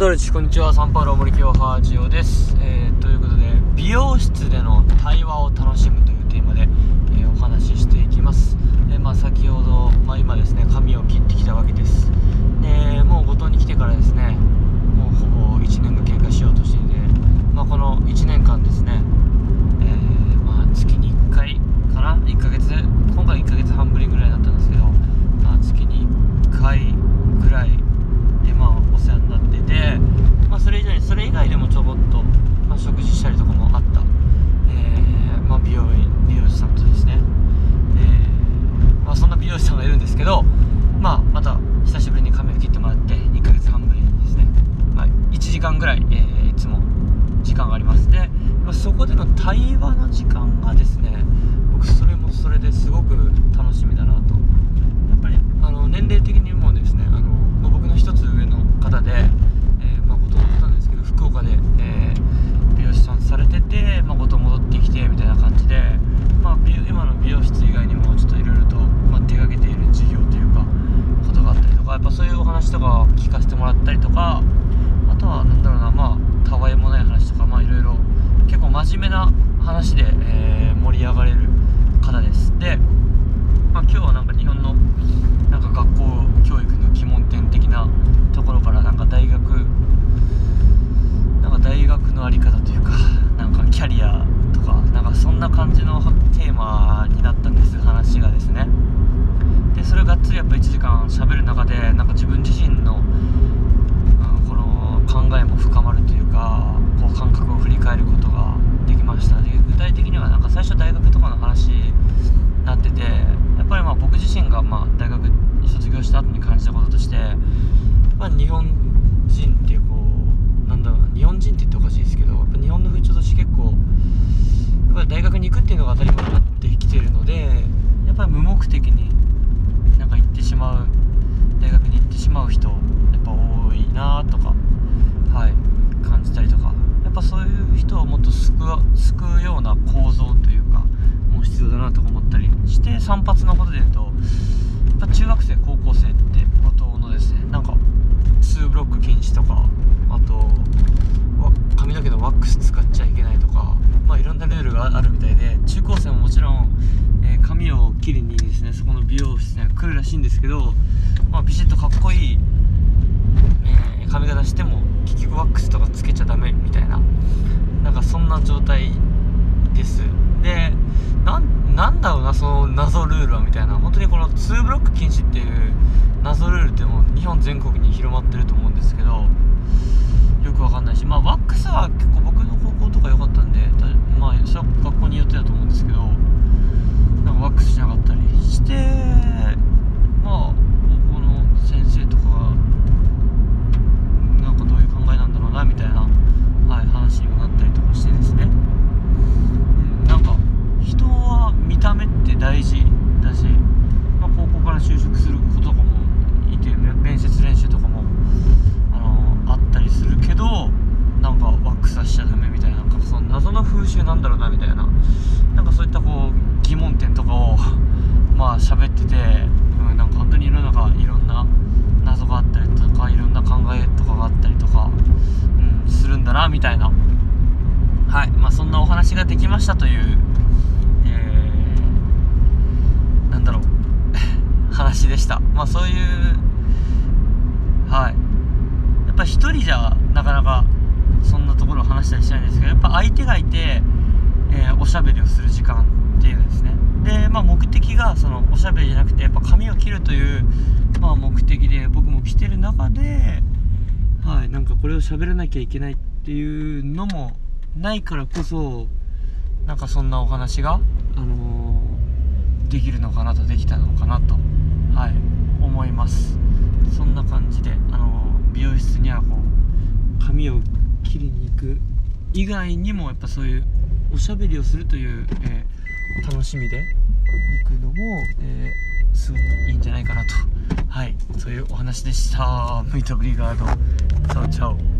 ドルチこんにちはサンパウロ森清ハジオです、えー、ということで美容室での対話を楽しむというテーマで、えー、お話ししていきます、えー、まあ、先ほど、まあ、今ですね髪を切ってきたわけですでもう五島に来てからですねもうほぼ1年が経過しようとしていて、まあ、この1年間ですね、えまあ、月に1回かな1ヶ月今回1ヶ月半ぶりぐらいだったんですけど、まあ、月に1回ぐらいでまあお世話になってて、まあ、それ以上にそれ以外でもちょこっと、まあ、食事したりとかもあった、えー、まあ、美容院美容師さんとですね、えー、まあ、そんな美容師さんがいるんですけど、まあ、また久しぶりに髪を切ってもらって1ヶ月半ぶりにですね、まあ、1時間ぐらい、えー、いつも時間があります。で、まあ、そこでの対話の時間がですね僕それもそれですごく楽しみだなとやっぱりあの年齢的にもですねあのの一つ上の方で、えー、まあ、後藤の方なんですけど福岡で、えー、美容師さんされてて、まあ、後藤戻ってきてみたいな感じで、まあ、今の美容室以外にもちょっといろいろと、まあ、手がけている事業というかことがあったりとかやっぱそういうお話とか聞かせてもらったりとかあとは何だろうなまあたわいもない話とかまあいろいろ結構真面目な話で、えー、盛り上がれる方です。で、まあ、今日はなんか日本のなんか学校教育の鬼門点的なところからなんか大学なんか大学の在り方というかなんかキャリアとかなんかそんな感じのテーマになったんです話がですねでそれがっつりやっぱ1時間喋る中でなんか自分自身の、うん、この考えも深まるというかこう感覚を振り返ることができましたで具体的にはなんか最初大学とかの話になっててやっぱりまあ僕自身がまあ大学卒業した後に感じたこととして、まあ、日本人っていうこうなんだろうな日本人って言っておかしいですけどやっぱ日本の風潮として結構やっぱり大学に行くっていうのが当たり前になってきてるのでやっぱり無目的になんか行ってしまう大学に行ってしまう人やっぱ多いなとかはい感じたりとかやっぱそういう人をもっと救うような構造というかもう必要だなとか思ったりして散髪のことで言うとやっぱ中学生高校生ってことのですねなんか2ブロック禁止とかあと髪の毛のワックス使っちゃいけないとかまあいろんなルールがあるみたいで中高生ももちろん、えー、髪を切りにですねそこの美容室には来るらしいんですけど、まあ、ビシッとかっこいい、えー、髪型しても結局ワックスとかつけちゃダメみたいななんかそんな状態です。でなんだろうなその謎ルールはみたいな。本当にこの2ブロック禁止っていう謎ルールってもう日本全国に広まってると思うんですけどよくわかんないしまあワックスは結構僕の高校とか良かったんでまあそれは学校によってだと思うんですけどなんかワックスしなかったりしてまあ高校の先生とかがなんかどういう考えなんだろうなみたいな、はい、話にもなったりとかしてですね人は見た目って大事だし、まあ、高校から就職する子とかもいて面接練習とかもあのあったりするけどなんかワックスはしちゃダメみたいななんかその謎の風習なんだろうなみたいななんかそういったこう疑問点とかをまあ喋ってて、うん、なんか本当に世の中いろんな謎があったりとかいろんな考えとかがあったりとか、うん、するんだなみたいな。はいまあそんなお話ができましたというなんだろう 話でした。まあそういうはい。やっぱ一人じゃなかなかそんなところを話したりしないんですけどやっぱ相手がいて、えー、おしゃべりをする時間っていうんですね。でまあ目的がそのおしゃべりじゃなくてやっぱ髪を切るという、まあ、目的で僕も来てる中ではいなんかこれを喋らなきゃいけないっていうのもないからこそなんかそんなお話があのーできるのかなとできたのかなとはい思います。そんな感じであの美容室にはこう髪を切りに行く以外にもやっぱそういうおしゃべりをするという、えー、楽しみで行くのも、えー、すごくいいんじゃないかなと。はい。そういうお話でした。ムイトブリガード。チャオチャオ。